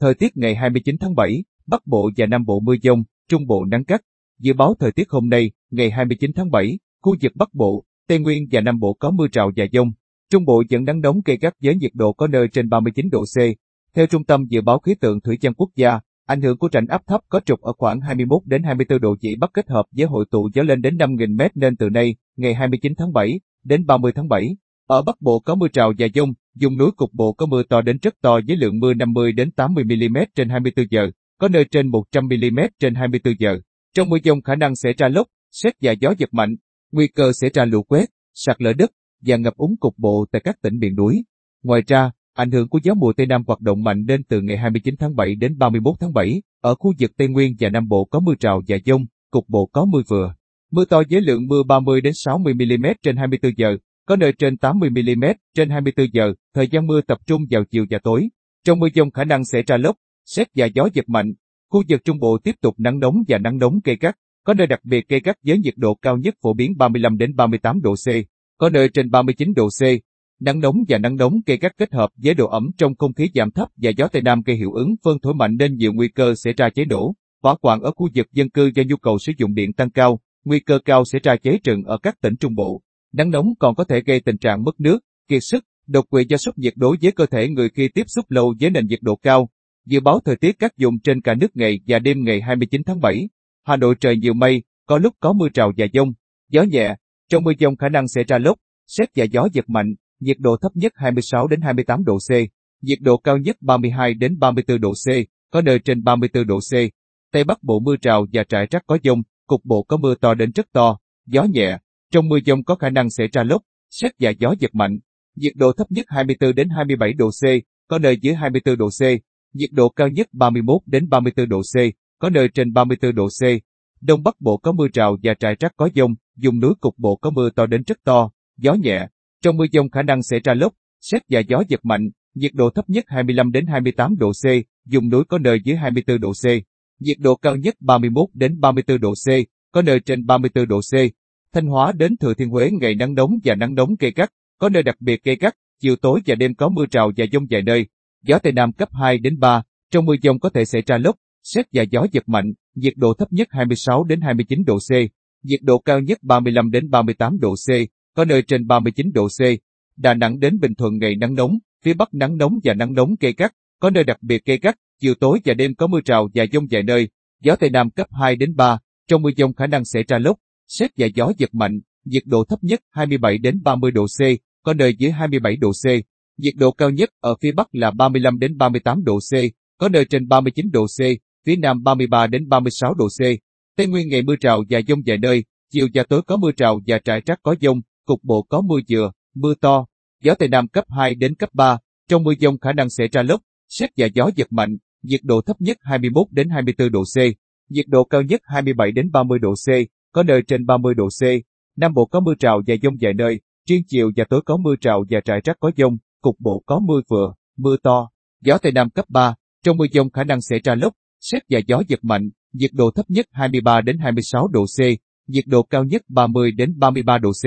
Thời tiết ngày 29 tháng 7, Bắc Bộ và Nam Bộ mưa dông, Trung Bộ nắng gắt. Dự báo thời tiết hôm nay, ngày 29 tháng 7, khu vực Bắc Bộ, Tây Nguyên và Nam Bộ có mưa rào và dông. Trung Bộ vẫn nắng nóng gây gắt với nhiệt độ có nơi trên 39 độ C. Theo Trung tâm Dự báo Khí tượng Thủy văn Quốc gia, ảnh hưởng của rãnh áp thấp có trục ở khoảng 21 đến 24 độ vĩ Bắc kết hợp với hội tụ gió lên đến 5.000 m nên từ nay, ngày 29 tháng 7 đến 30 tháng 7, ở Bắc Bộ có mưa rào và dông, Dùng núi cục bộ có mưa to đến rất to với lượng mưa 50 đến 80 mm trên 24 giờ, có nơi trên 100 mm trên 24 giờ. Trong mưa dông khả năng xảy ra lốc, xét và gió giật mạnh, nguy cơ xảy ra lũ quét, sạt lở đất và ngập úng cục bộ tại các tỉnh miền núi. Ngoài ra, ảnh hưởng của gió mùa Tây Nam hoạt động mạnh nên từ ngày 29 tháng 7 đến 31 tháng 7, ở khu vực Tây Nguyên và Nam Bộ có mưa rào và dông, cục bộ có mưa vừa. Mưa to với lượng mưa 30 đến 60 mm trên 24 giờ, có nơi trên 80mm trên 24 giờ, thời gian mưa tập trung vào chiều và tối. Trong mưa dông khả năng sẽ ra lốc, xét và gió giật mạnh. Khu vực Trung Bộ tiếp tục nắng nóng và nắng nóng gây gắt, có nơi đặc biệt gây gắt với nhiệt độ cao nhất phổ biến 35 đến 38 độ C, có nơi trên 39 độ C. Nắng nóng và nắng nóng gây gắt kết hợp với độ ẩm trong không khí giảm thấp và gió Tây Nam gây hiệu ứng phân thổi mạnh nên nhiều nguy cơ sẽ ra cháy nổ, hỏa hoạn ở khu vực dân cư do nhu cầu sử dụng điện tăng cao, nguy cơ cao sẽ ra cháy rừng ở các tỉnh Trung Bộ. Nắng nóng còn có thể gây tình trạng mất nước, kiệt sức, đột quỵ do sốc nhiệt đối với cơ thể người khi tiếp xúc lâu với nền nhiệt độ cao. Dự báo thời tiết các vùng trên cả nước ngày và đêm ngày 29 tháng 7. Hà Nội trời nhiều mây, có lúc có mưa rào và dông, gió nhẹ, trong mưa dông khả năng sẽ ra lốc, xét và gió giật mạnh, nhiệt độ thấp nhất 26 đến 28 độ C, nhiệt độ cao nhất 32 đến 34 độ C, có nơi trên 34 độ C. Tây Bắc Bộ mưa rào và trải rác có dông, cục bộ có mưa to đến rất to, gió nhẹ, trong mưa dông có khả năng xảy ra lốc, xét và gió giật mạnh. Nhiệt độ thấp nhất 24 đến 27 độ C, có nơi dưới 24 độ C. Nhiệt độ cao nhất 31 đến 34 độ C, có nơi trên 34 độ C. Đông Bắc Bộ có mưa rào và rải rác có dông, vùng núi cục bộ có mưa to đến rất to, gió nhẹ. Trong mưa dông khả năng xảy ra lốc, xét và gió giật mạnh. Nhiệt độ thấp nhất 25 đến 28 độ C, vùng núi có nơi dưới 24 độ C. Nhiệt độ cao nhất 31 đến 34 độ C, có nơi trên 34 độ C. Thanh Hóa đến Thừa Thiên Huế ngày nắng nóng và nắng nóng gây gắt, có nơi đặc biệt gây gắt, chiều tối và đêm có mưa rào và dông vài nơi, gió Tây Nam cấp 2 đến 3, trong mưa dông có thể xảy ra lốc, xét và gió giật mạnh, nhiệt độ thấp nhất 26 đến 29 độ C, nhiệt độ cao nhất 35 đến 38 độ C, có nơi trên 39 độ C. Đà Nẵng đến Bình Thuận ngày nắng nóng, phía Bắc nắng nóng và nắng nóng gây gắt, có nơi đặc biệt gây gắt, chiều tối và đêm có mưa rào và dông vài nơi, gió Tây Nam cấp 2 đến 3, trong mưa dông khả năng xảy ra lốc, xét và gió giật mạnh, nhiệt độ thấp nhất 27 đến 30 độ C, có nơi dưới 27 độ C. Nhiệt độ cao nhất ở phía Bắc là 35 đến 38 độ C, có nơi trên 39 độ C, phía Nam 33 đến 36 độ C. Tây Nguyên ngày mưa rào và dông vài nơi, chiều và tối có mưa rào và trải rác có dông, cục bộ có mưa dừa, mưa to. Gió Tây Nam cấp 2 đến cấp 3, trong mưa dông khả năng xảy ra lốc, xét và gió giật mạnh, nhiệt độ thấp nhất 21 đến 24 độ C, nhiệt độ cao nhất 27 đến 30 độ C, có nơi trên 30 độ C. Nam Bộ có mưa rào và dông vài nơi, riêng chiều và tối có mưa rào và rải rác có dông, cục bộ có mưa vừa, mưa to. Gió Tây Nam cấp 3, trong mưa dông khả năng sẽ ra lốc, xét và gió giật mạnh, nhiệt độ thấp nhất 23 đến 26 độ C, nhiệt độ cao nhất 30 đến 33 độ C.